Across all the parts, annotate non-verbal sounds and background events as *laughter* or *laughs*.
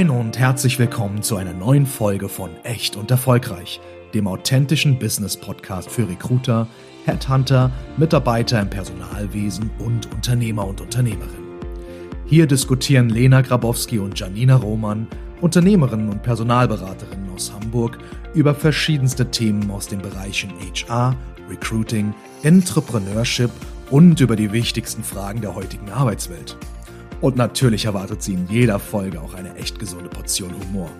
Moin und herzlich willkommen zu einer neuen Folge von Echt und Erfolgreich, dem authentischen Business Podcast für Recruiter, Headhunter, Mitarbeiter im Personalwesen und Unternehmer und Unternehmerinnen. Hier diskutieren Lena Grabowski und Janina Roman, Unternehmerinnen und Personalberaterinnen aus Hamburg, über verschiedenste Themen aus den Bereichen HR, Recruiting, Entrepreneurship und über die wichtigsten Fragen der heutigen Arbeitswelt. Und natürlich erwartet Sie in jeder Folge auch eine echt gesunde Portion Humor.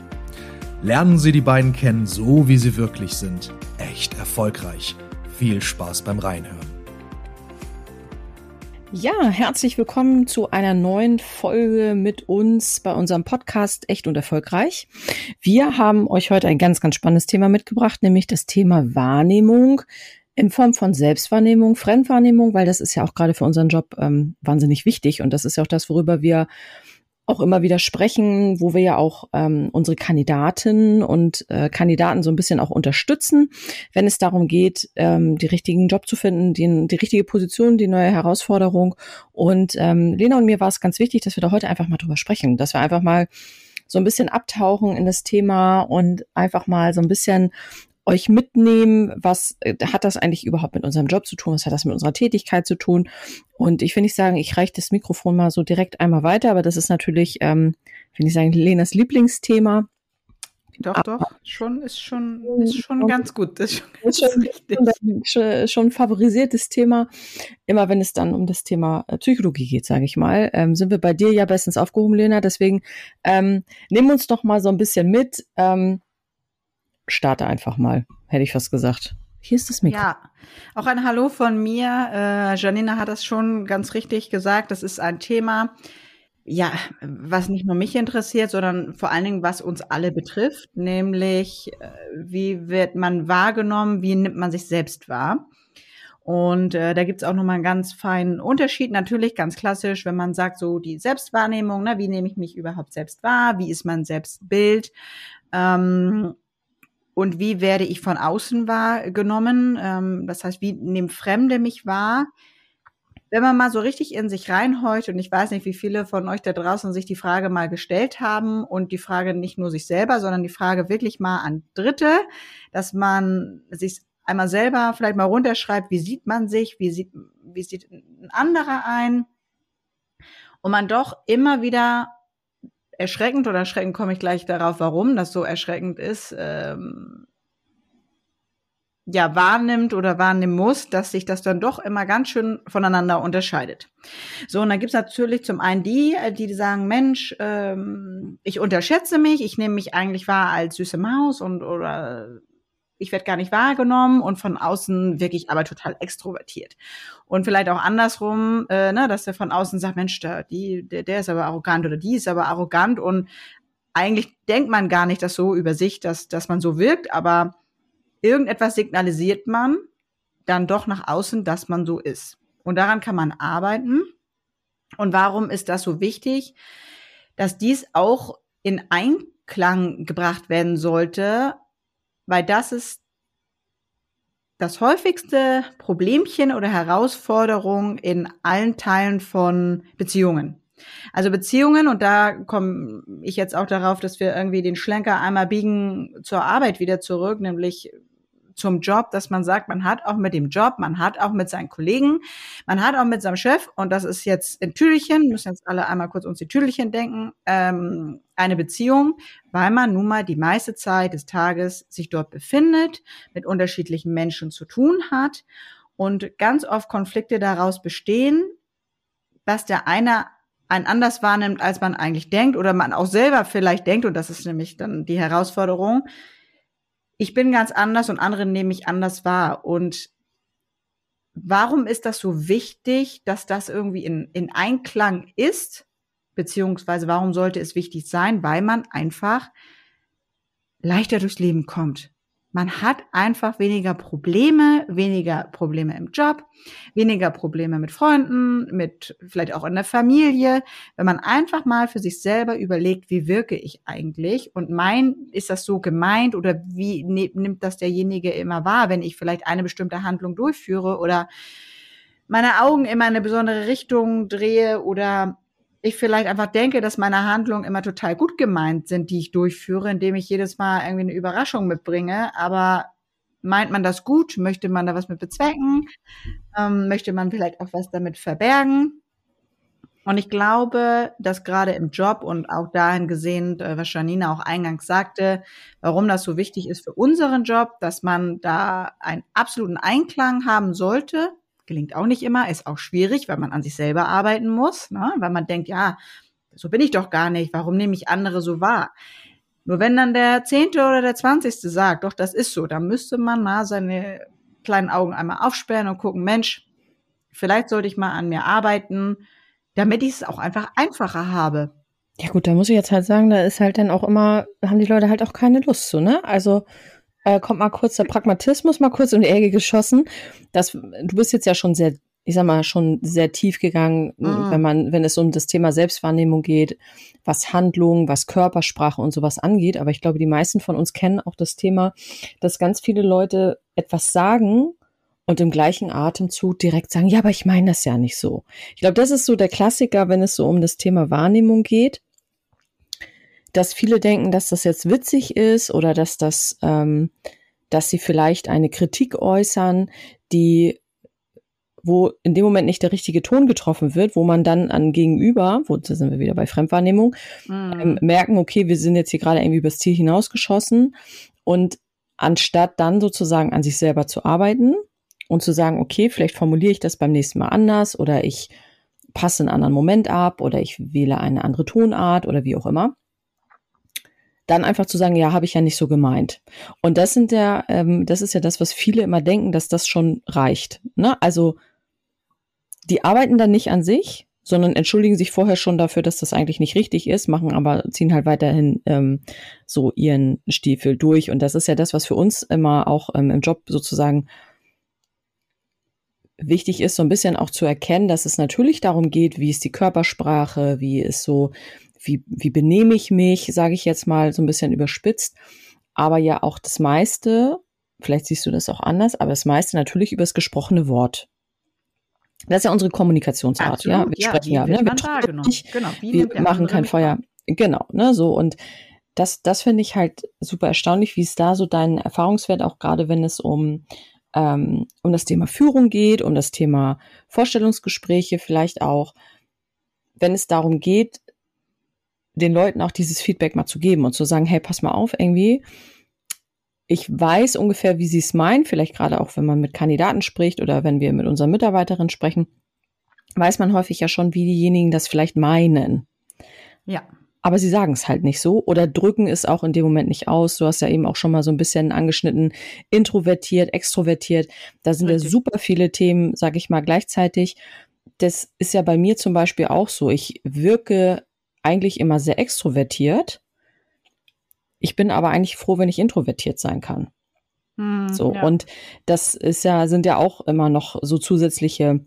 Lernen Sie die beiden kennen, so wie sie wirklich sind. Echt erfolgreich. Viel Spaß beim Reinhören. Ja, herzlich willkommen zu einer neuen Folge mit uns bei unserem Podcast Echt und Erfolgreich. Wir haben euch heute ein ganz, ganz spannendes Thema mitgebracht, nämlich das Thema Wahrnehmung in Form von Selbstwahrnehmung, Fremdwahrnehmung, weil das ist ja auch gerade für unseren Job ähm, wahnsinnig wichtig und das ist ja auch das, worüber wir auch immer wieder sprechen, wo wir ja auch ähm, unsere Kandidaten und äh, Kandidaten so ein bisschen auch unterstützen, wenn es darum geht, ähm, die richtigen Job zu finden, die, die richtige Position, die neue Herausforderung. Und ähm, Lena und mir war es ganz wichtig, dass wir da heute einfach mal drüber sprechen, dass wir einfach mal so ein bisschen abtauchen in das Thema und einfach mal so ein bisschen euch mitnehmen, was äh, hat das eigentlich überhaupt mit unserem Job zu tun, was hat das mit unserer Tätigkeit zu tun. Und ich will nicht sagen, ich reiche das Mikrofon mal so direkt einmal weiter, aber das ist natürlich, ähm, will ich sagen, Lenas Lieblingsthema. Doch, aber doch, schon ist schon ist schon ganz gut. Das ist schon, ist *laughs* schon, schon ein favorisiertes Thema. Immer wenn es dann um das Thema äh, Psychologie geht, sage ich mal, ähm, sind wir bei dir ja bestens aufgehoben, Lena. Deswegen ähm, nehmen uns doch mal so ein bisschen mit. Ähm, starte einfach mal, hätte ich fast gesagt. Hier ist das Mikro. Ja, auch ein Hallo von mir. Äh, Janina hat das schon ganz richtig gesagt. Das ist ein Thema, ja, was nicht nur mich interessiert, sondern vor allen Dingen, was uns alle betrifft, nämlich äh, wie wird man wahrgenommen, wie nimmt man sich selbst wahr. Und äh, da gibt's auch nochmal einen ganz feinen Unterschied. Natürlich ganz klassisch, wenn man sagt, so die Selbstwahrnehmung, ne, wie nehme ich mich überhaupt selbst wahr, wie ist mein Selbstbild. Ähm, und wie werde ich von außen wahrgenommen? Ähm, das heißt, wie nehmen Fremde mich wahr? Wenn man mal so richtig in sich reinhorcht, und ich weiß nicht, wie viele von euch da draußen sich die Frage mal gestellt haben und die Frage nicht nur sich selber, sondern die Frage wirklich mal an Dritte, dass man sich einmal selber vielleicht mal runterschreibt, wie sieht man sich, wie sieht, wie sieht ein anderer ein, und man doch immer wieder erschreckend oder erschreckend komme ich gleich darauf, warum das so erschreckend ist, ähm, ja, wahrnimmt oder wahrnehmen muss, dass sich das dann doch immer ganz schön voneinander unterscheidet. So, und dann gibt's natürlich zum einen die, die sagen, Mensch, ähm, ich unterschätze mich, ich nehme mich eigentlich wahr als süße Maus und oder ich werde gar nicht wahrgenommen und von außen wirklich aber total extrovertiert. Und vielleicht auch andersrum, äh, ne, dass der von außen sagt, Mensch, der, die, der, der ist aber arrogant oder die ist aber arrogant und eigentlich denkt man gar nicht das so über sich, dass, dass man so wirkt, aber irgendetwas signalisiert man dann doch nach außen, dass man so ist. Und daran kann man arbeiten. Und warum ist das so wichtig? Dass dies auch in Einklang gebracht werden sollte weil das ist das häufigste Problemchen oder Herausforderung in allen Teilen von Beziehungen. Also Beziehungen, und da komme ich jetzt auch darauf, dass wir irgendwie den Schlenker einmal biegen zur Arbeit wieder zurück, nämlich zum Job, dass man sagt, man hat auch mit dem Job, man hat auch mit seinen Kollegen, man hat auch mit seinem Chef, und das ist jetzt in Tüdelchen, müssen jetzt alle einmal kurz uns die Tüdelchen denken, ähm, eine Beziehung, weil man nun mal die meiste Zeit des Tages sich dort befindet, mit unterschiedlichen Menschen zu tun hat. Und ganz oft Konflikte daraus bestehen, dass der eine ein anders wahrnimmt, als man eigentlich denkt oder man auch selber vielleicht denkt, und das ist nämlich dann die Herausforderung, ich bin ganz anders und andere nehmen mich anders wahr. Und warum ist das so wichtig, dass das irgendwie in, in Einklang ist? Beziehungsweise warum sollte es wichtig sein? Weil man einfach leichter durchs Leben kommt. Man hat einfach weniger Probleme, weniger Probleme im Job, weniger Probleme mit Freunden, mit vielleicht auch in der Familie. Wenn man einfach mal für sich selber überlegt, wie wirke ich eigentlich und mein, ist das so gemeint oder wie ne, nimmt das derjenige immer wahr, wenn ich vielleicht eine bestimmte Handlung durchführe oder meine Augen in eine besondere Richtung drehe oder ich vielleicht einfach denke, dass meine Handlungen immer total gut gemeint sind, die ich durchführe, indem ich jedes Mal irgendwie eine Überraschung mitbringe. Aber meint man das gut? Möchte man da was mit bezwecken? Ähm, möchte man vielleicht auch was damit verbergen? Und ich glaube, dass gerade im Job und auch dahin gesehen, äh, was Janina auch eingangs sagte, warum das so wichtig ist für unseren Job, dass man da einen absoluten Einklang haben sollte. Gelingt auch nicht immer, ist auch schwierig, weil man an sich selber arbeiten muss, ne? weil man denkt, ja, so bin ich doch gar nicht, warum nehme ich andere so wahr? Nur wenn dann der Zehnte oder der Zwanzigste sagt, doch, das ist so, dann müsste man mal seine kleinen Augen einmal aufsperren und gucken, Mensch, vielleicht sollte ich mal an mir arbeiten, damit ich es auch einfach einfacher habe. Ja gut, da muss ich jetzt halt sagen, da ist halt dann auch immer, haben die Leute halt auch keine Lust zu, ne? Also äh, kommt mal kurz der Pragmatismus mal kurz um die Ecke geschossen. Das, du bist jetzt ja schon sehr, ich sag mal, schon sehr tief gegangen, mhm. wenn man, wenn es um das Thema Selbstwahrnehmung geht, was Handlung, was Körpersprache und sowas angeht. Aber ich glaube, die meisten von uns kennen auch das Thema, dass ganz viele Leute etwas sagen und im gleichen Atemzug direkt sagen, ja, aber ich meine das ja nicht so. Ich glaube, das ist so der Klassiker, wenn es so um das Thema Wahrnehmung geht, dass viele denken, dass das jetzt witzig ist oder dass das, ähm, dass sie vielleicht eine Kritik äußern, die wo in dem Moment nicht der richtige Ton getroffen wird, wo man dann an Gegenüber, wo da sind wir wieder bei Fremdwahrnehmung, mm. ähm, merken, okay, wir sind jetzt hier gerade irgendwie übers Ziel hinausgeschossen und anstatt dann sozusagen an sich selber zu arbeiten, und zu sagen, okay, vielleicht formuliere ich das beim nächsten Mal anders oder ich passe einen anderen Moment ab oder ich wähle eine andere Tonart oder wie auch immer. Dann einfach zu sagen, ja, habe ich ja nicht so gemeint. Und das sind ja, ähm, das ist ja das, was viele immer denken, dass das schon reicht. Ne? Also die arbeiten dann nicht an sich, sondern entschuldigen sich vorher schon dafür, dass das eigentlich nicht richtig ist, machen aber, ziehen halt weiterhin ähm, so ihren Stiefel durch. Und das ist ja das, was für uns immer auch ähm, im Job sozusagen wichtig ist, so ein bisschen auch zu erkennen, dass es natürlich darum geht, wie ist die Körpersprache, wie ist so, wie, wie benehme ich mich, sage ich jetzt mal so ein bisschen überspitzt, aber ja auch das meiste, vielleicht siehst du das auch anders, aber das meiste natürlich über das gesprochene Wort. Das ist ja unsere Kommunikationsart, Absolut, ja. Wir ja, sprechen ja, ne? wir, nicht, genau, wir machen kein Feuer. Genau, ne, so und das, das finde ich halt super erstaunlich, wie es da so dein Erfahrungswert auch gerade, wenn es um ähm, um das Thema Führung geht, um das Thema Vorstellungsgespräche vielleicht auch, wenn es darum geht, den Leuten auch dieses Feedback mal zu geben und zu sagen, hey, pass mal auf, irgendwie, ich weiß ungefähr, wie sie es meinen, vielleicht gerade auch, wenn man mit Kandidaten spricht oder wenn wir mit unseren Mitarbeiterinnen sprechen, weiß man häufig ja schon, wie diejenigen das vielleicht meinen. Ja aber sie sagen es halt nicht so oder drücken es auch in dem Moment nicht aus. Du hast ja eben auch schon mal so ein bisschen angeschnitten, introvertiert, extrovertiert. Da sind Richtig. ja super viele Themen, sage ich mal, gleichzeitig. Das ist ja bei mir zum Beispiel auch so. Ich wirke eigentlich immer sehr extrovertiert. Ich bin aber eigentlich froh, wenn ich introvertiert sein kann. Hm, so ja. und das ist ja sind ja auch immer noch so zusätzliche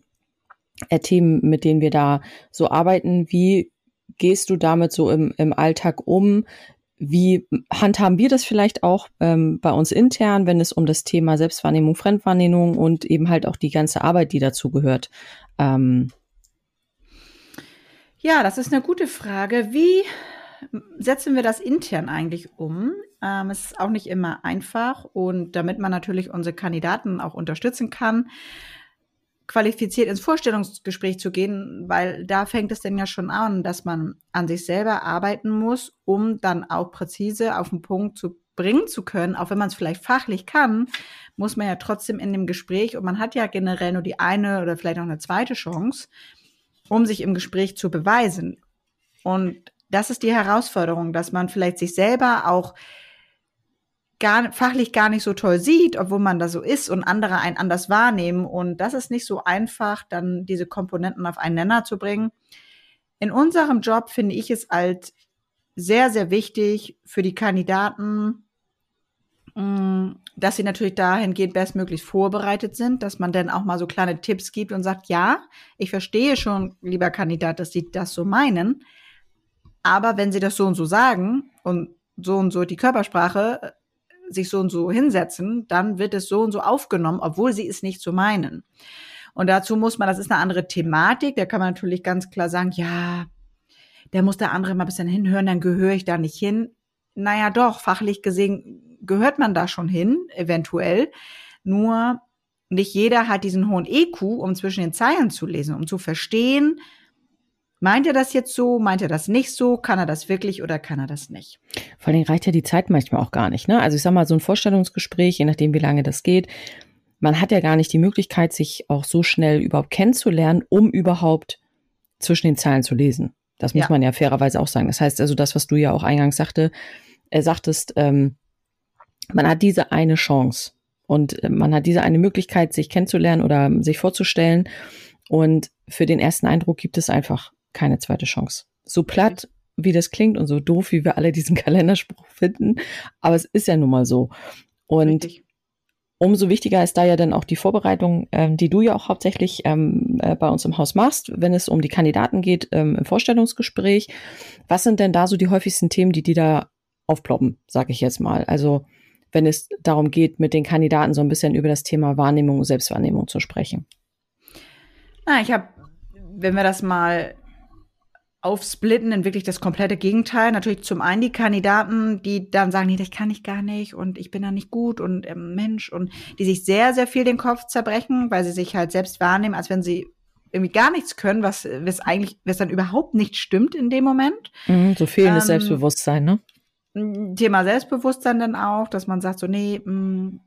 äh, Themen, mit denen wir da so arbeiten. Wie gehst du damit so im, im Alltag um? Wie handhaben wir das vielleicht auch ähm, bei uns intern, wenn es um das Thema Selbstwahrnehmung, Fremdwahrnehmung und eben halt auch die ganze Arbeit, die dazu gehört? Ähm ja, das ist eine gute Frage. Wie setzen wir das intern eigentlich um? Ähm, es ist auch nicht immer einfach und damit man natürlich unsere Kandidaten auch unterstützen kann, qualifiziert ins Vorstellungsgespräch zu gehen, weil da fängt es denn ja schon an, dass man an sich selber arbeiten muss, um dann auch präzise auf den Punkt zu bringen zu können, auch wenn man es vielleicht fachlich kann, muss man ja trotzdem in dem Gespräch und man hat ja generell nur die eine oder vielleicht noch eine zweite Chance, um sich im Gespräch zu beweisen. Und das ist die Herausforderung, dass man vielleicht sich selber auch gar, fachlich gar nicht so toll sieht, obwohl man da so ist und andere einen anders wahrnehmen. Und das ist nicht so einfach, dann diese Komponenten auf einen Nenner zu bringen. In unserem Job finde ich es halt sehr, sehr wichtig für die Kandidaten, dass sie natürlich dahingehend bestmöglich vorbereitet sind, dass man dann auch mal so kleine Tipps gibt und sagt, ja, ich verstehe schon, lieber Kandidat, dass Sie das so meinen, aber wenn Sie das so und so sagen und so und so die Körpersprache, sich so und so hinsetzen, dann wird es so und so aufgenommen, obwohl sie es nicht so meinen. Und dazu muss man, das ist eine andere Thematik, da kann man natürlich ganz klar sagen, ja, der muss der andere mal ein bisschen hinhören, dann gehöre ich da nicht hin. Naja, doch, fachlich gesehen gehört man da schon hin, eventuell. Nur nicht jeder hat diesen hohen EQ, um zwischen den Zeilen zu lesen, um zu verstehen, Meint er das jetzt so? Meint er das nicht so? Kann er das wirklich oder kann er das nicht? Vor allem reicht ja die Zeit manchmal auch gar nicht. Ne? Also ich sag mal, so ein Vorstellungsgespräch, je nachdem, wie lange das geht, man hat ja gar nicht die Möglichkeit, sich auch so schnell überhaupt kennenzulernen, um überhaupt zwischen den Zeilen zu lesen. Das muss ja. man ja fairerweise auch sagen. Das heißt also, das, was du ja auch eingangs sagte, äh, sagtest, ähm, man hat diese eine Chance und äh, man hat diese eine Möglichkeit, sich kennenzulernen oder sich vorzustellen. Und für den ersten Eindruck gibt es einfach keine zweite Chance. So platt, wie das klingt und so doof, wie wir alle diesen *laughs* Kalenderspruch finden, aber es ist ja nun mal so. Und Richtig. umso wichtiger ist da ja dann auch die Vorbereitung, ähm, die du ja auch hauptsächlich ähm, äh, bei uns im Haus machst, wenn es um die Kandidaten geht ähm, im Vorstellungsgespräch. Was sind denn da so die häufigsten Themen, die die da aufploppen, sage ich jetzt mal? Also wenn es darum geht, mit den Kandidaten so ein bisschen über das Thema Wahrnehmung und Selbstwahrnehmung zu sprechen. Na, ich habe, wenn wir das mal aufsplitten in wirklich das komplette Gegenteil. Natürlich zum einen die Kandidaten, die dann sagen, nee, das kann ich gar nicht und ich bin da nicht gut und äh, Mensch und die sich sehr, sehr viel den Kopf zerbrechen, weil sie sich halt selbst wahrnehmen, als wenn sie irgendwie gar nichts können, was, was eigentlich, was dann überhaupt nicht stimmt in dem Moment. Mhm, so fehlendes ähm, Selbstbewusstsein, ne? Thema Selbstbewusstsein dann auch, dass man sagt so, nee, mh, mm,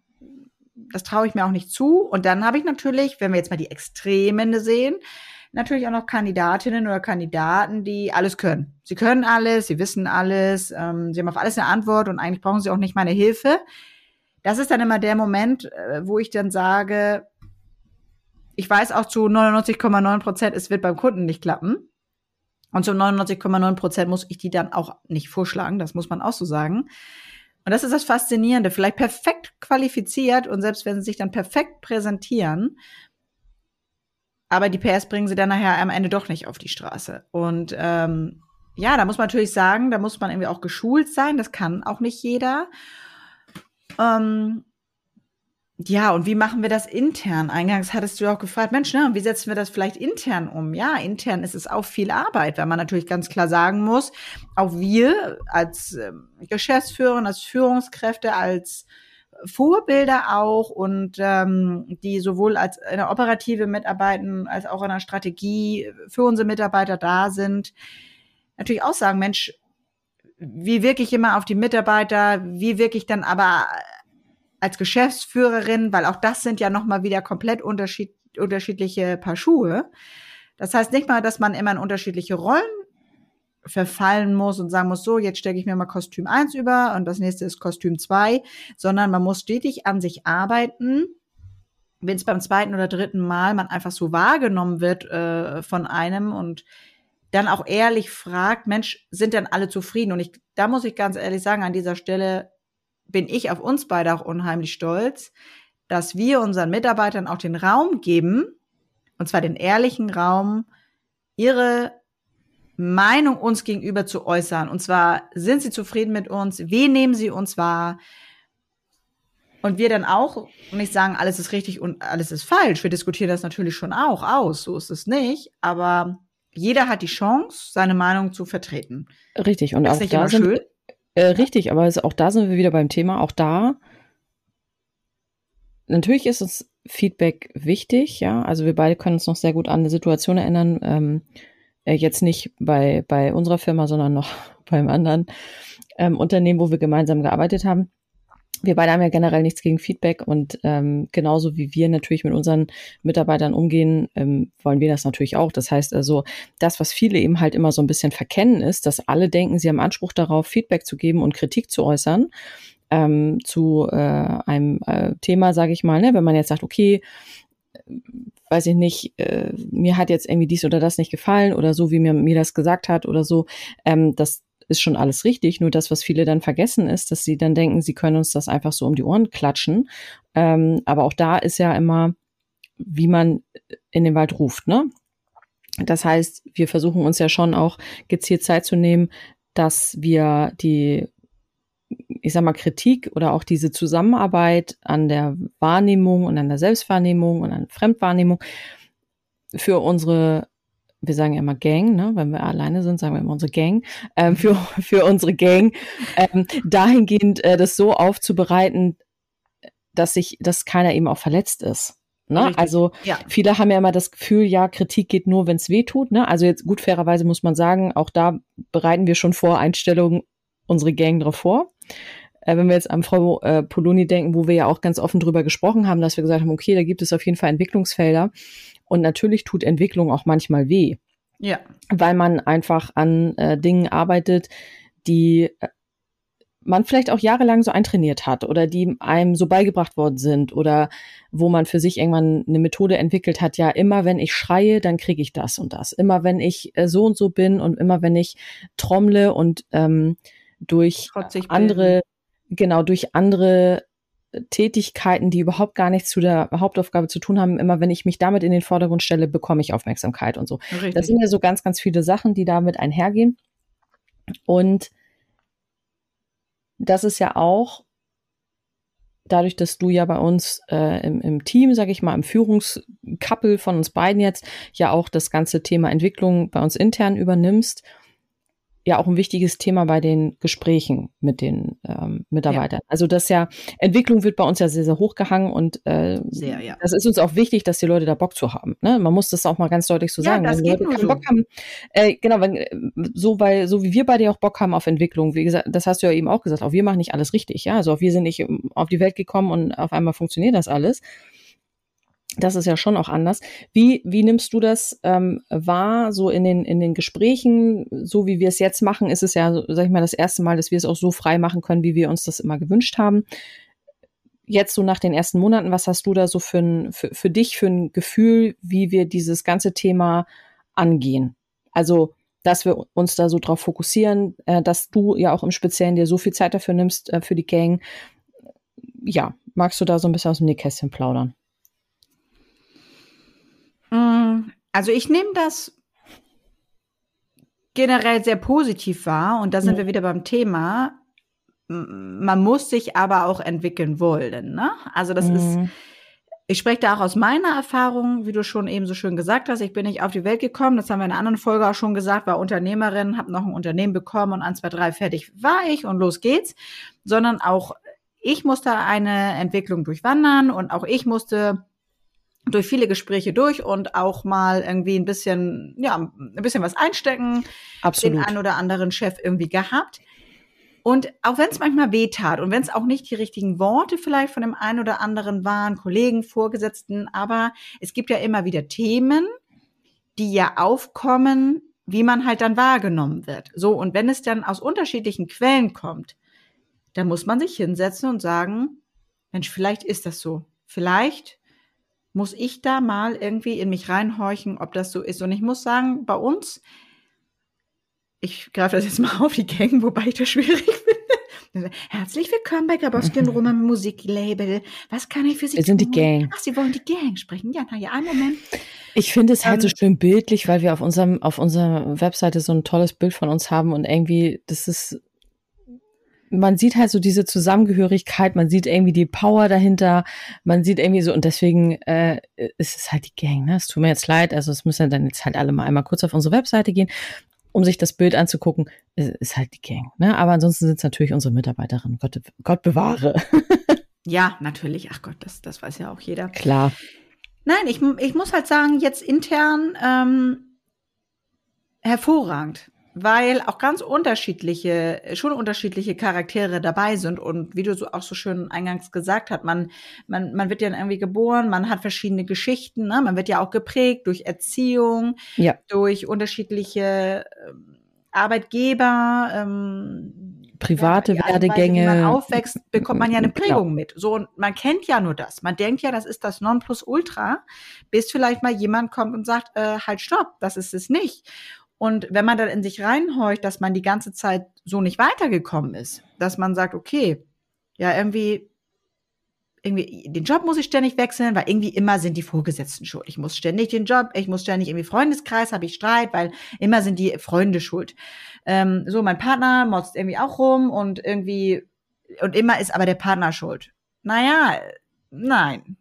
das traue ich mir auch nicht zu. Und dann habe ich natürlich, wenn wir jetzt mal die Extremen sehen, natürlich auch noch Kandidatinnen oder Kandidaten, die alles können. Sie können alles, sie wissen alles, ähm, sie haben auf alles eine Antwort und eigentlich brauchen sie auch nicht meine Hilfe. Das ist dann immer der Moment, äh, wo ich dann sage, ich weiß auch zu 99,9 Prozent, es wird beim Kunden nicht klappen. Und zu 99,9 Prozent muss ich die dann auch nicht vorschlagen, das muss man auch so sagen. Und das ist das Faszinierende, vielleicht perfekt qualifiziert und selbst wenn sie sich dann perfekt präsentieren, aber die PS bringen sie dann nachher am Ende doch nicht auf die Straße. Und ähm, ja, da muss man natürlich sagen, da muss man irgendwie auch geschult sein. Das kann auch nicht jeder. Ähm, ja, und wie machen wir das intern? Eingangs hattest du auch gefragt, Mensch, ne, wie setzen wir das vielleicht intern um? Ja, intern ist es auch viel Arbeit, weil man natürlich ganz klar sagen muss, auch wir als äh, Geschäftsführer, als Führungskräfte, als Vorbilder auch und ähm, die sowohl als in der operative mitarbeiten als auch in der Strategie für unsere Mitarbeiter da sind, natürlich auch sagen, Mensch, wie wirklich immer auf die Mitarbeiter, wie wirklich dann aber als Geschäftsführerin, weil auch das sind ja nochmal wieder komplett unterschied unterschiedliche Paar Schuhe. Das heißt nicht mal, dass man immer in unterschiedliche Rollen verfallen muss und sagen muss, so, jetzt stecke ich mir mal Kostüm 1 über und das nächste ist Kostüm 2, sondern man muss stetig an sich arbeiten. Wenn es beim zweiten oder dritten Mal man einfach so wahrgenommen wird äh, von einem und dann auch ehrlich fragt, Mensch, sind denn alle zufrieden? Und ich, da muss ich ganz ehrlich sagen, an dieser Stelle bin ich auf uns beide auch unheimlich stolz, dass wir unseren Mitarbeitern auch den Raum geben, und zwar den ehrlichen Raum, ihre Meinung uns gegenüber zu äußern. Und zwar, sind sie zufrieden mit uns? Wie nehmen sie uns wahr? Und wir dann auch nicht sagen, alles ist richtig und alles ist falsch. Wir diskutieren das natürlich schon auch aus. So ist es nicht. Aber jeder hat die Chance, seine Meinung zu vertreten. Richtig. Und ist auch da sind, schön? Äh, richtig. Aber auch da sind wir wieder beim Thema. Auch da, natürlich ist uns Feedback wichtig. Ja, also wir beide können uns noch sehr gut an eine Situation erinnern. Ähm, äh, jetzt nicht bei, bei unserer Firma, sondern noch *laughs* beim anderen ähm, Unternehmen, wo wir gemeinsam gearbeitet haben. Wir beide haben ja generell nichts gegen Feedback und ähm, genauso wie wir natürlich mit unseren Mitarbeitern umgehen, ähm, wollen wir das natürlich auch. Das heißt also, das, was viele eben halt immer so ein bisschen verkennen, ist, dass alle denken, sie haben Anspruch darauf, Feedback zu geben und Kritik zu äußern ähm, zu äh, einem äh, Thema, sage ich mal, ne? wenn man jetzt sagt, okay, weiß ich nicht, äh, mir hat jetzt irgendwie dies oder das nicht gefallen oder so, wie mir, mir das gesagt hat oder so, ähm, das ist schon alles richtig. Nur das, was viele dann vergessen, ist, dass sie dann denken, sie können uns das einfach so um die Ohren klatschen. Ähm, aber auch da ist ja immer, wie man in den Wald ruft, ne? Das heißt, wir versuchen uns ja schon auch gezielt Zeit zu nehmen, dass wir die ich sag mal, Kritik oder auch diese Zusammenarbeit an der Wahrnehmung und an der Selbstwahrnehmung und an Fremdwahrnehmung für unsere wir sagen ja immer Gang, ne? wenn wir alleine sind, sagen wir immer unsere Gang, ähm, für, für unsere Gang, ähm, dahingehend äh, das so aufzubereiten, dass sich, dass keiner eben auch verletzt ist. Ne? Also ja. viele haben ja immer das Gefühl, ja, Kritik geht nur, wenn es weh tut. Ne? Also jetzt gut fairerweise muss man sagen, auch da bereiten wir schon vor Einstellungen unsere Gang drauf vor. Äh, wenn wir jetzt an Frau äh, Poloni denken, wo wir ja auch ganz offen drüber gesprochen haben, dass wir gesagt haben, okay, da gibt es auf jeden Fall Entwicklungsfelder. Und natürlich tut Entwicklung auch manchmal weh. Ja. Weil man einfach an äh, Dingen arbeitet, die äh, man vielleicht auch jahrelang so eintrainiert hat oder die einem so beigebracht worden sind oder wo man für sich irgendwann eine Methode entwickelt hat, ja, immer wenn ich schreie, dann kriege ich das und das. Immer wenn ich äh, so und so bin und immer wenn ich trommle und ähm, durch andere, genau, durch andere Tätigkeiten, die überhaupt gar nichts zu der Hauptaufgabe zu tun haben, immer wenn ich mich damit in den Vordergrund stelle, bekomme ich Aufmerksamkeit und so. Richtig. Das sind ja so ganz, ganz viele Sachen, die damit einhergehen. Und das ist ja auch dadurch, dass du ja bei uns äh, im, im Team, sage ich mal, im Führungskappel von uns beiden jetzt ja auch das ganze Thema Entwicklung bei uns intern übernimmst ja auch ein wichtiges Thema bei den Gesprächen mit den ähm, Mitarbeitern. Ja. Also das ja, Entwicklung wird bei uns ja sehr, sehr hochgehangen und äh, sehr, ja. das ist uns auch wichtig, dass die Leute da Bock zu haben. Ne? Man muss das auch mal ganz deutlich so ja, sagen. Das wenn Leute so. Bock haben, äh, genau, wenn, so, weil, so wie wir beide auch Bock haben auf Entwicklung, wie gesagt, das hast du ja eben auch gesagt, auch wir machen nicht alles richtig, ja. Also auch wir sind nicht ähm, auf die Welt gekommen und auf einmal funktioniert das alles das ist ja schon auch anders. Wie, wie nimmst du das ähm, wahr, so in den, in den Gesprächen, so wie wir es jetzt machen, ist es ja, sag ich mal, das erste Mal, dass wir es auch so frei machen können, wie wir uns das immer gewünscht haben. Jetzt so nach den ersten Monaten, was hast du da so für, ein, für, für dich für ein Gefühl, wie wir dieses ganze Thema angehen? Also, dass wir uns da so drauf fokussieren, äh, dass du ja auch im Speziellen dir so viel Zeit dafür nimmst, äh, für die Gang. Ja, magst du da so ein bisschen aus dem Nähkästchen plaudern? Mm, also ich nehme das generell sehr positiv wahr und da sind ja. wir wieder beim Thema. Man muss sich aber auch entwickeln wollen. Ne? Also das mhm. ist, ich spreche da auch aus meiner Erfahrung, wie du schon eben so schön gesagt hast. Ich bin nicht auf die Welt gekommen, das haben wir in einer anderen Folge auch schon gesagt, war Unternehmerin, habe noch ein Unternehmen bekommen und eins, zwei, drei, fertig war ich und los geht's. Sondern auch ich musste eine Entwicklung durchwandern und auch ich musste durch viele Gespräche durch und auch mal irgendwie ein bisschen, ja, ein bisschen was einstecken. Absolut. Den einen oder anderen Chef irgendwie gehabt. Und auch wenn es manchmal weh tat und wenn es auch nicht die richtigen Worte vielleicht von dem einen oder anderen waren, Kollegen, Vorgesetzten, aber es gibt ja immer wieder Themen, die ja aufkommen, wie man halt dann wahrgenommen wird. So, und wenn es dann aus unterschiedlichen Quellen kommt, dann muss man sich hinsetzen und sagen, Mensch, vielleicht ist das so. Vielleicht muss ich da mal irgendwie in mich reinhorchen, ob das so ist. Und ich muss sagen, bei uns, ich greife das jetzt mal *laughs* auf die Gang, wobei ich das schwierig *laughs* finde. Herzlich willkommen bei Grabowski und *laughs* Roman Musiklabel. Was kann ich für Sie Wir sind die Gang. Ach, Sie wollen die Gang sprechen? Ja, na ja, einen Moment. Ich finde es halt so ähm, schön bildlich, weil wir auf unserem, auf unserer Webseite so ein tolles Bild von uns haben und irgendwie, das ist man sieht halt so diese Zusammengehörigkeit, man sieht irgendwie die Power dahinter, man sieht irgendwie so, und deswegen äh, ist es halt die Gang, ne? Es tut mir jetzt leid, also es müssen dann jetzt halt alle mal einmal kurz auf unsere Webseite gehen, um sich das Bild anzugucken, es ist halt die Gang, ne? Aber ansonsten sind es natürlich unsere Mitarbeiterinnen, Gott, Gott bewahre. *laughs* ja, natürlich, ach Gott, das, das weiß ja auch jeder. Klar. Nein, ich, ich muss halt sagen, jetzt intern ähm, hervorragend weil auch ganz unterschiedliche, schon unterschiedliche Charaktere dabei sind. Und wie du so auch so schön eingangs gesagt hast, man, man, man wird ja irgendwie geboren, man hat verschiedene Geschichten, ne? man wird ja auch geprägt durch Erziehung, ja. durch unterschiedliche ähm, Arbeitgeber, ähm, private ja, Werdegänge. Wenn man aufwächst, bekommt man ja eine Prägung ja. mit. So, und man kennt ja nur das. Man denkt ja, das ist das Nonplusultra, bis vielleicht mal jemand kommt und sagt, äh, halt, stopp, das ist es nicht. Und wenn man dann in sich reinhorcht, dass man die ganze Zeit so nicht weitergekommen ist, dass man sagt, okay, ja, irgendwie, irgendwie, den Job muss ich ständig wechseln, weil irgendwie immer sind die Vorgesetzten schuld. Ich muss ständig den Job, ich muss ständig irgendwie Freundeskreis, habe ich Streit, weil immer sind die Freunde schuld. Ähm, so, mein Partner motzt irgendwie auch rum und irgendwie, und immer ist aber der Partner schuld. Naja, nein.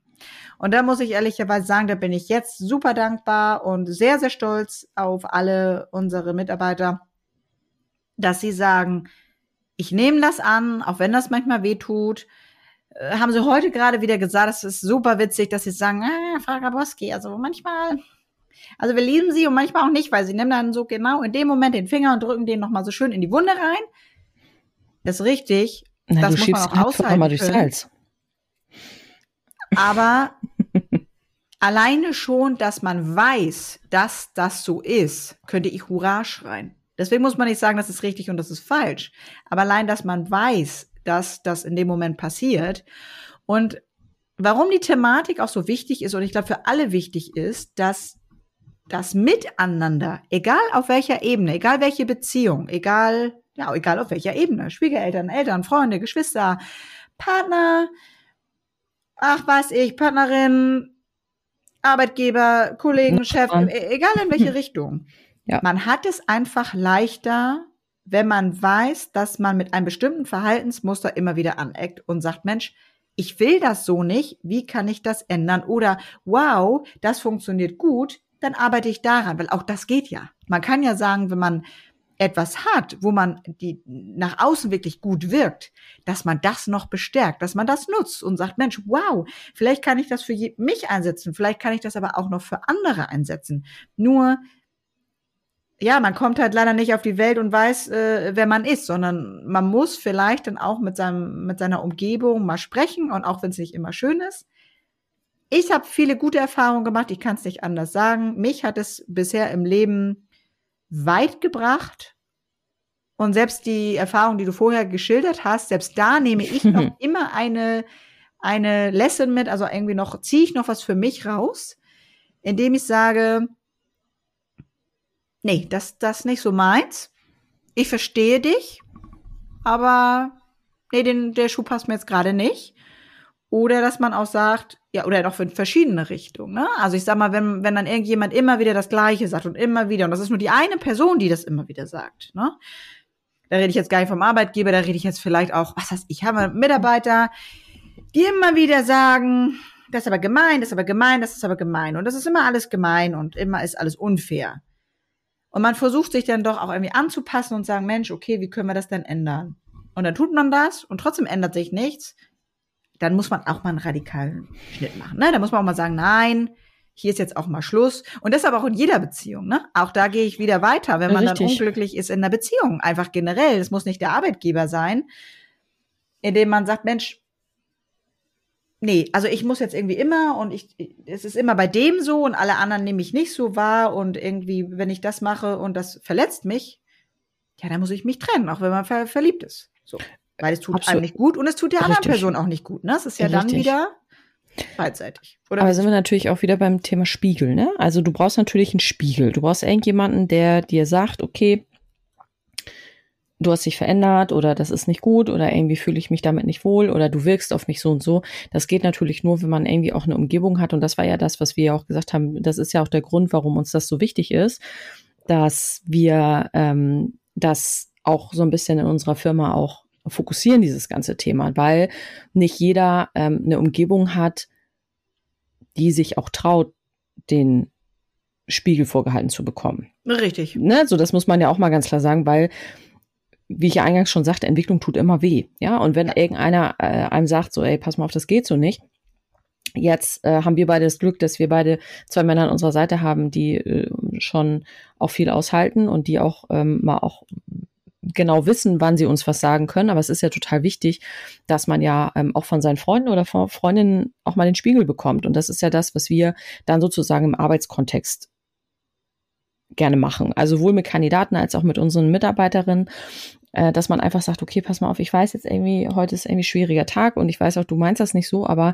Und da muss ich ehrlicherweise sagen, da bin ich jetzt super dankbar und sehr, sehr stolz auf alle unsere Mitarbeiter, dass sie sagen, ich nehme das an, auch wenn das manchmal weh tut. Äh, haben sie heute gerade wieder gesagt, es ist super witzig, dass sie sagen, ah, Frau Grabowski, also manchmal, also wir lieben sie und manchmal auch nicht, weil sie nehmen dann so genau in dem Moment den Finger und drücken den nochmal so schön in die Wunde rein. Das ist richtig. Na, das du muss man schiebst auch aushalten mal durchs können. Salz. Aber *laughs* alleine schon, dass man weiß, dass das so ist, könnte ich Hurra schreien. Deswegen muss man nicht sagen, das ist richtig und das ist falsch. Aber allein, dass man weiß, dass das in dem Moment passiert und warum die Thematik auch so wichtig ist und ich glaube für alle wichtig ist, dass das Miteinander, egal auf welcher Ebene, egal welche Beziehung, egal, ja, egal auf welcher Ebene, Schwiegereltern, Eltern, Freunde, Geschwister, Partner, ach weiß ich, Partnerin, Arbeitgeber, Kollegen, Chef, e- egal in welche Richtung. Ja. Man hat es einfach leichter, wenn man weiß, dass man mit einem bestimmten Verhaltensmuster immer wieder aneckt und sagt, Mensch, ich will das so nicht, wie kann ich das ändern? Oder wow, das funktioniert gut, dann arbeite ich daran, weil auch das geht ja. Man kann ja sagen, wenn man etwas hat, wo man die nach außen wirklich gut wirkt, dass man das noch bestärkt, dass man das nutzt und sagt, Mensch, wow, vielleicht kann ich das für mich einsetzen, vielleicht kann ich das aber auch noch für andere einsetzen. Nur ja, man kommt halt leider nicht auf die Welt und weiß, äh, wer man ist, sondern man muss vielleicht dann auch mit seinem mit seiner Umgebung mal sprechen und auch wenn es nicht immer schön ist. Ich habe viele gute Erfahrungen gemacht, ich kann es nicht anders sagen. Mich hat es bisher im Leben weit gebracht. Und selbst die Erfahrung, die du vorher geschildert hast, selbst da nehme ich *laughs* noch immer eine, eine Lesson mit, also irgendwie noch, ziehe ich noch was für mich raus, indem ich sage, nee, das, das nicht so meins. Ich verstehe dich, aber nee, den, der Schuh passt mir jetzt gerade nicht. Oder dass man auch sagt, ja, oder noch in verschiedene Richtungen. Ne? Also ich sag mal, wenn, wenn dann irgendjemand immer wieder das Gleiche sagt und immer wieder, und das ist nur die eine Person, die das immer wieder sagt, ne? Da rede ich jetzt gar nicht vom Arbeitgeber, da rede ich jetzt vielleicht auch, was heißt, ich habe Mitarbeiter, die immer wieder sagen, das ist aber gemein, das ist aber gemein, das ist aber gemein. Und das ist immer alles gemein und immer ist alles unfair. Und man versucht sich dann doch auch irgendwie anzupassen und sagen, Mensch, okay, wie können wir das denn ändern? Und dann tut man das und trotzdem ändert sich nichts. Dann muss man auch mal einen radikalen Schnitt machen. Ne? Da muss man auch mal sagen, nein, hier ist jetzt auch mal Schluss. Und das aber auch in jeder Beziehung. Ne? Auch da gehe ich wieder weiter, wenn man dann Richtig. unglücklich ist in der Beziehung. Einfach generell. Es muss nicht der Arbeitgeber sein, indem man sagt, Mensch, nee, also ich muss jetzt irgendwie immer und ich, es ist immer bei dem so und alle anderen nehme ich nicht so wahr und irgendwie, wenn ich das mache und das verletzt mich, ja, dann muss ich mich trennen, auch wenn man ver verliebt ist. So. Weil es tut Absolut. einem nicht gut und es tut der anderen Richtig. Person auch nicht gut. Ne? Es ist ja dann Richtig. wieder beidseitig. Oder Aber sind wir natürlich auch wieder beim Thema Spiegel, ne? Also du brauchst natürlich einen Spiegel. Du brauchst irgendjemanden, der dir sagt, okay, du hast dich verändert oder das ist nicht gut oder irgendwie fühle ich mich damit nicht wohl oder du wirkst auf mich so und so. Das geht natürlich nur, wenn man irgendwie auch eine Umgebung hat. Und das war ja das, was wir ja auch gesagt haben. Das ist ja auch der Grund, warum uns das so wichtig ist, dass wir ähm, das auch so ein bisschen in unserer Firma auch fokussieren, dieses ganze Thema, weil nicht jeder ähm, eine Umgebung hat, die sich auch traut, den Spiegel vorgehalten zu bekommen. Richtig. Ne? So, das muss man ja auch mal ganz klar sagen, weil, wie ich ja eingangs schon sagte, Entwicklung tut immer weh. Ja, und wenn irgendeiner äh, einem sagt, so, ey, pass mal auf, das geht so nicht. Jetzt äh, haben wir beide das Glück, dass wir beide zwei Männer an unserer Seite haben, die äh, schon auch viel aushalten und die auch ähm, mal auch genau wissen, wann sie uns was sagen können. Aber es ist ja total wichtig, dass man ja ähm, auch von seinen Freunden oder von Freundinnen auch mal den Spiegel bekommt. Und das ist ja das, was wir dann sozusagen im Arbeitskontext gerne machen. Also sowohl mit Kandidaten als auch mit unseren Mitarbeiterinnen, äh, dass man einfach sagt, okay, pass mal auf, ich weiß jetzt irgendwie, heute ist irgendwie schwieriger Tag und ich weiß auch, du meinst das nicht so, aber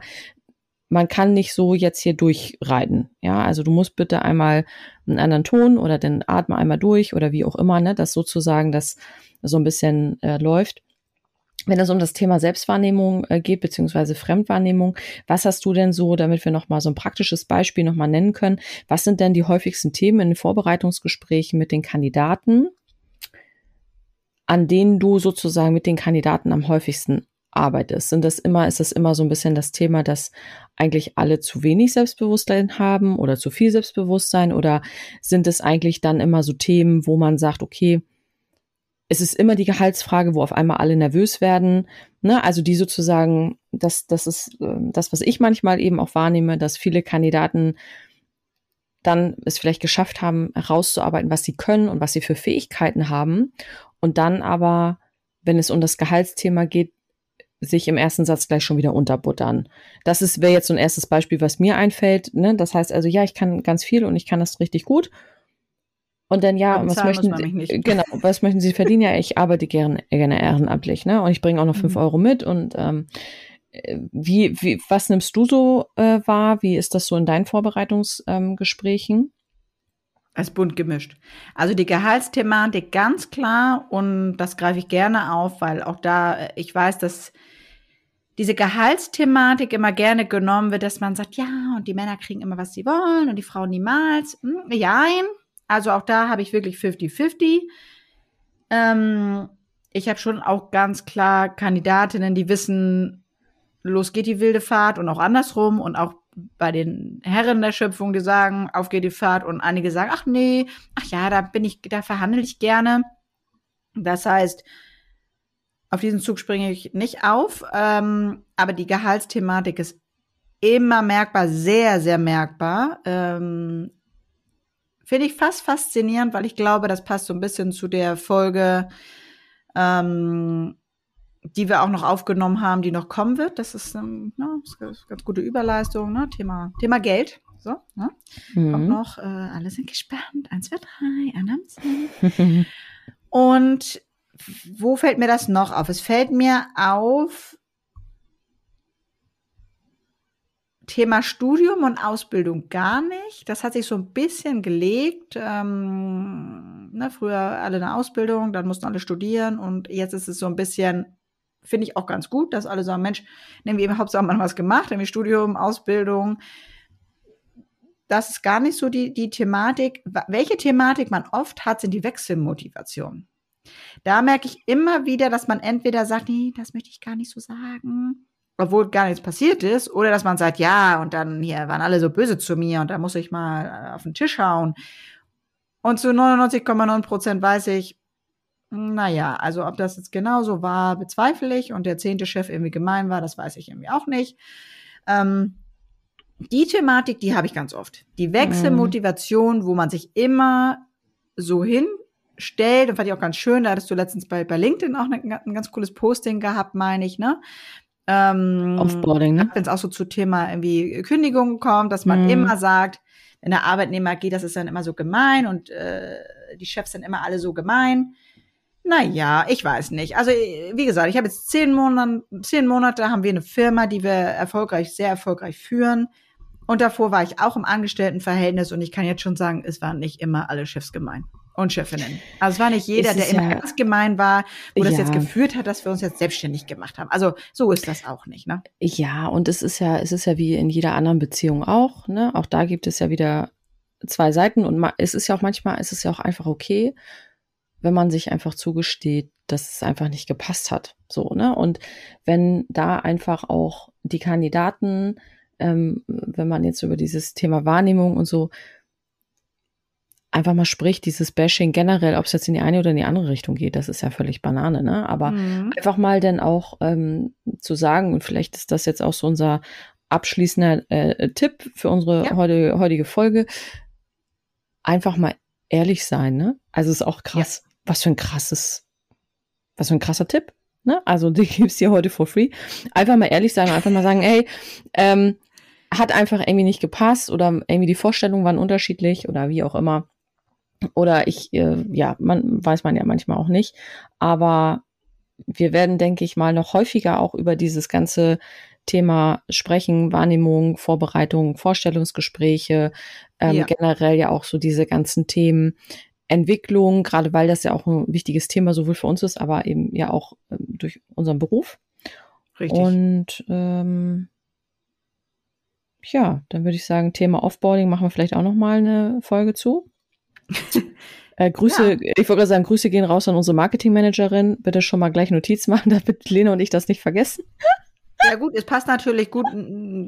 man kann nicht so jetzt hier durchreiten. Ja, also du musst bitte einmal einen anderen Ton oder den atme einmal durch oder wie auch immer, ne, dass sozusagen das so ein bisschen äh, läuft. Wenn es um das Thema Selbstwahrnehmung äh, geht, beziehungsweise Fremdwahrnehmung, was hast du denn so, damit wir nochmal so ein praktisches Beispiel nochmal nennen können, was sind denn die häufigsten Themen in den Vorbereitungsgesprächen mit den Kandidaten, an denen du sozusagen mit den Kandidaten am häufigsten Arbeit ist? Sind das immer, ist das immer so ein bisschen das Thema, dass eigentlich alle zu wenig Selbstbewusstsein haben oder zu viel Selbstbewusstsein? Oder sind es eigentlich dann immer so Themen, wo man sagt, okay, es ist immer die Gehaltsfrage, wo auf einmal alle nervös werden. Ne? Also die sozusagen, das, das ist äh, das, was ich manchmal eben auch wahrnehme, dass viele Kandidaten dann es vielleicht geschafft haben, herauszuarbeiten, was sie können und was sie für Fähigkeiten haben. Und dann aber, wenn es um das Gehaltsthema geht, sich im ersten Satz gleich schon wieder unterbuttern. Das ist wäre jetzt so ein erstes Beispiel, was mir einfällt. Ne? Das heißt also, ja, ich kann ganz viel und ich kann das richtig gut. Und dann ja, was möchten Sie, *laughs* genau, was möchten Sie verdienen? Ja, ich arbeite gerne, gerne ehrenamtlich, ne? Und ich bringe auch noch fünf mhm. Euro mit. Und ähm, wie, wie, was nimmst du so äh, wahr? Wie ist das so in deinen Vorbereitungsgesprächen? Ähm, als bunt gemischt. Also die Gehaltsthematik ganz klar und das greife ich gerne auf, weil auch da, äh, ich weiß, dass diese Gehaltsthematik immer gerne genommen wird, dass man sagt, ja, und die Männer kriegen immer, was sie wollen und die Frauen niemals. Hm, nein, also auch da habe ich wirklich 50-50. Ähm, ich habe schon auch ganz klar Kandidatinnen, die wissen, los geht die wilde Fahrt und auch andersrum und auch bei den Herren der Schöpfung, die sagen, auf geht die Fahrt und einige sagen, ach nee, ach ja, da bin ich, da verhandle ich gerne. Das heißt, auf diesen Zug springe ich nicht auf, ähm, aber die Gehaltsthematik ist immer merkbar, sehr, sehr merkbar. Ähm, Finde ich fast faszinierend, weil ich glaube, das passt so ein bisschen zu der Folge, ähm, die wir auch noch aufgenommen haben, die noch kommen wird. Das ist, ähm, eine ganz gute Überleistung, ne? Thema, Thema Geld. So, ne? Mhm. Kommt noch, äh, alle sind gespannt. Eins, zwei, drei. *laughs* Und wo fällt mir das noch auf? Es fällt mir auf, Thema Studium und Ausbildung gar nicht. Das hat sich so ein bisschen gelegt. Ähm, ne, früher alle eine Ausbildung, dann mussten alle studieren und jetzt ist es so ein bisschen, finde ich auch ganz gut, dass alle sagen, Mensch, nehmen wir eben Hauptsache mal was gemacht, nämlich Studium, Ausbildung. Das ist gar nicht so die, die Thematik. Welche Thematik man oft hat, sind die Wechselmotivationen. Da merke ich immer wieder, dass man entweder sagt, nee, das möchte ich gar nicht so sagen obwohl gar nichts passiert ist, oder dass man sagt, ja, und dann hier waren alle so böse zu mir und da muss ich mal äh, auf den Tisch hauen. Und zu 99,9 Prozent weiß ich, naja, also ob das jetzt genauso war, bezweifle ich und der zehnte Chef irgendwie gemein war, das weiß ich irgendwie auch nicht. Ähm, die Thematik, die habe ich ganz oft. Die Wechselmotivation, wo man sich immer so hinstellt, und fand ich auch ganz schön, da hattest du letztens bei, bei LinkedIn auch ein, ein ganz cooles Posting gehabt, meine ich, ne? Ähm, Offboarding, ne? Wenn es auch so zu Thema irgendwie Kündigung kommt, dass man mhm. immer sagt, wenn der Arbeitnehmer geht, das ist dann immer so gemein und äh, die Chefs sind immer alle so gemein. Naja, ich weiß nicht. Also, wie gesagt, ich habe jetzt zehn Monate, zehn Monate haben wir eine Firma, die wir erfolgreich, sehr erfolgreich führen. Und davor war ich auch im Angestelltenverhältnis und ich kann jetzt schon sagen, es waren nicht immer alle Chefs gemein und Chefinnen. Also es war nicht jeder, der immer ja, ganz gemein war, wo das jetzt geführt hat, dass wir uns jetzt selbstständig gemacht haben. Also so ist das auch nicht, ne? Ja, und es ist ja, es ist ja wie in jeder anderen Beziehung auch, ne? Auch da gibt es ja wieder zwei Seiten und es ist ja auch manchmal, es ist ja auch einfach okay, wenn man sich einfach zugesteht, dass es einfach nicht gepasst hat, so, ne? Und wenn da einfach auch die Kandidaten, ähm, wenn man jetzt über dieses Thema Wahrnehmung und so einfach mal spricht, dieses Bashing generell, ob es jetzt in die eine oder in die andere Richtung geht, das ist ja völlig Banane, ne? Aber mhm. einfach mal dann auch ähm, zu sagen, und vielleicht ist das jetzt auch so unser abschließender äh, Tipp für unsere ja. heute, heutige Folge, einfach mal ehrlich sein, ne? Also ist auch krass, ja. Was für ein krasses, was für ein krasser Tipp, ne? Also *laughs* die gibt's dir heute for free. Einfach mal ehrlich sein, einfach mal sagen, ey, ähm, hat einfach irgendwie nicht gepasst oder irgendwie die Vorstellungen waren unterschiedlich oder wie auch immer. Oder ich, äh, ja, man weiß man ja manchmal auch nicht. Aber wir werden, denke ich mal, noch häufiger auch über dieses ganze Thema sprechen, Wahrnehmung, Vorbereitung, Vorstellungsgespräche, ähm, ja. generell ja auch so diese ganzen Themen Entwicklung, gerade weil das ja auch ein wichtiges Thema sowohl für uns ist, aber eben ja auch ähm, durch unseren Beruf. Richtig. Und ähm, ja, dann würde ich sagen, Thema Offboarding machen wir vielleicht auch noch mal eine Folge zu. *laughs* Äh, Grüße, ja. ich wollte sagen, Grüße gehen raus an unsere Marketingmanagerin. Bitte schon mal gleich Notiz machen, *laughs* damit Lena und ich das nicht vergessen. Ja gut, es passt natürlich gut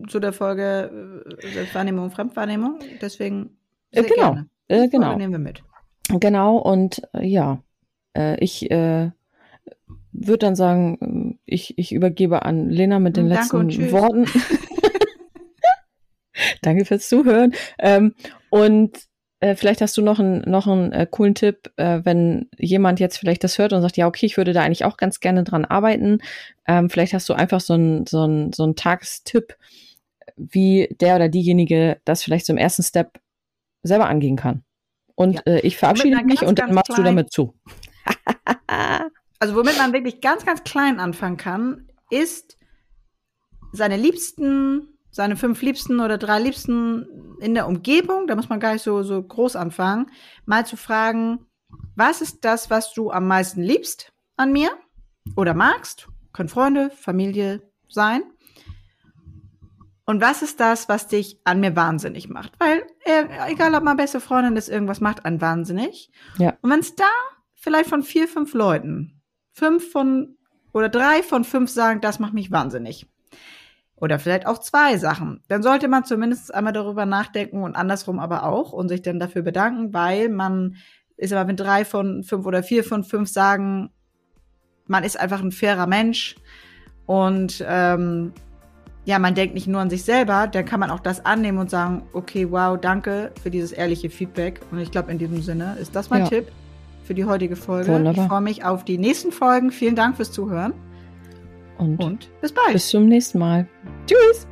zu der Folge äh, Selbstwahrnehmung und Fremdwahrnehmung. Deswegen äh, genau, gerne. Äh, genau. nehmen wir mit. Genau und äh, ja, äh, ich äh, würde dann sagen, ich, ich übergebe an Lena mit den Danke letzten Worten. *laughs* Danke fürs Zuhören. Ähm, und äh, vielleicht hast du noch einen, noch einen äh, coolen Tipp, äh, wenn jemand jetzt vielleicht das hört und sagt, ja, okay, ich würde da eigentlich auch ganz gerne dran arbeiten. Ähm, vielleicht hast du einfach so einen so einen so einen Tagstipp, wie der oder diejenige das vielleicht zum ersten Step selber angehen kann. Und ja. äh, ich verabschiede mich und dann machst klein, du damit zu. *laughs* also womit man wirklich ganz, ganz klein anfangen kann, ist seine Liebsten, seine fünf Liebsten oder drei Liebsten in der Umgebung, da muss man gar nicht so, so groß anfangen, mal zu fragen, was ist das, was du am meisten liebst an mir oder magst? Können Freunde, Familie sein. Und was ist das, was dich an mir wahnsinnig macht? Weil, äh, egal ob man beste Freundin ist, irgendwas macht einen wahnsinnig. Ja. Und wenn es da vielleicht von vier, fünf Leuten, fünf von oder drei von fünf sagen, das macht mich wahnsinnig. Oder vielleicht auch zwei Sachen. Dann sollte man zumindest einmal darüber nachdenken und andersrum aber auch und sich dann dafür bedanken, weil man ist aber, wenn drei von fünf oder vier von fünf sagen, man ist einfach ein fairer Mensch und ähm, ja, man denkt nicht nur an sich selber, dann kann man auch das annehmen und sagen, okay, wow, danke für dieses ehrliche Feedback. Und ich glaube, in diesem Sinne ist das mein ja. Tipp für die heutige Folge. Wunderbar. Ich freue mich auf die nächsten Folgen. Vielen Dank fürs Zuhören. Und, und bis bald. Bis zum nächsten Mal. Tschüss.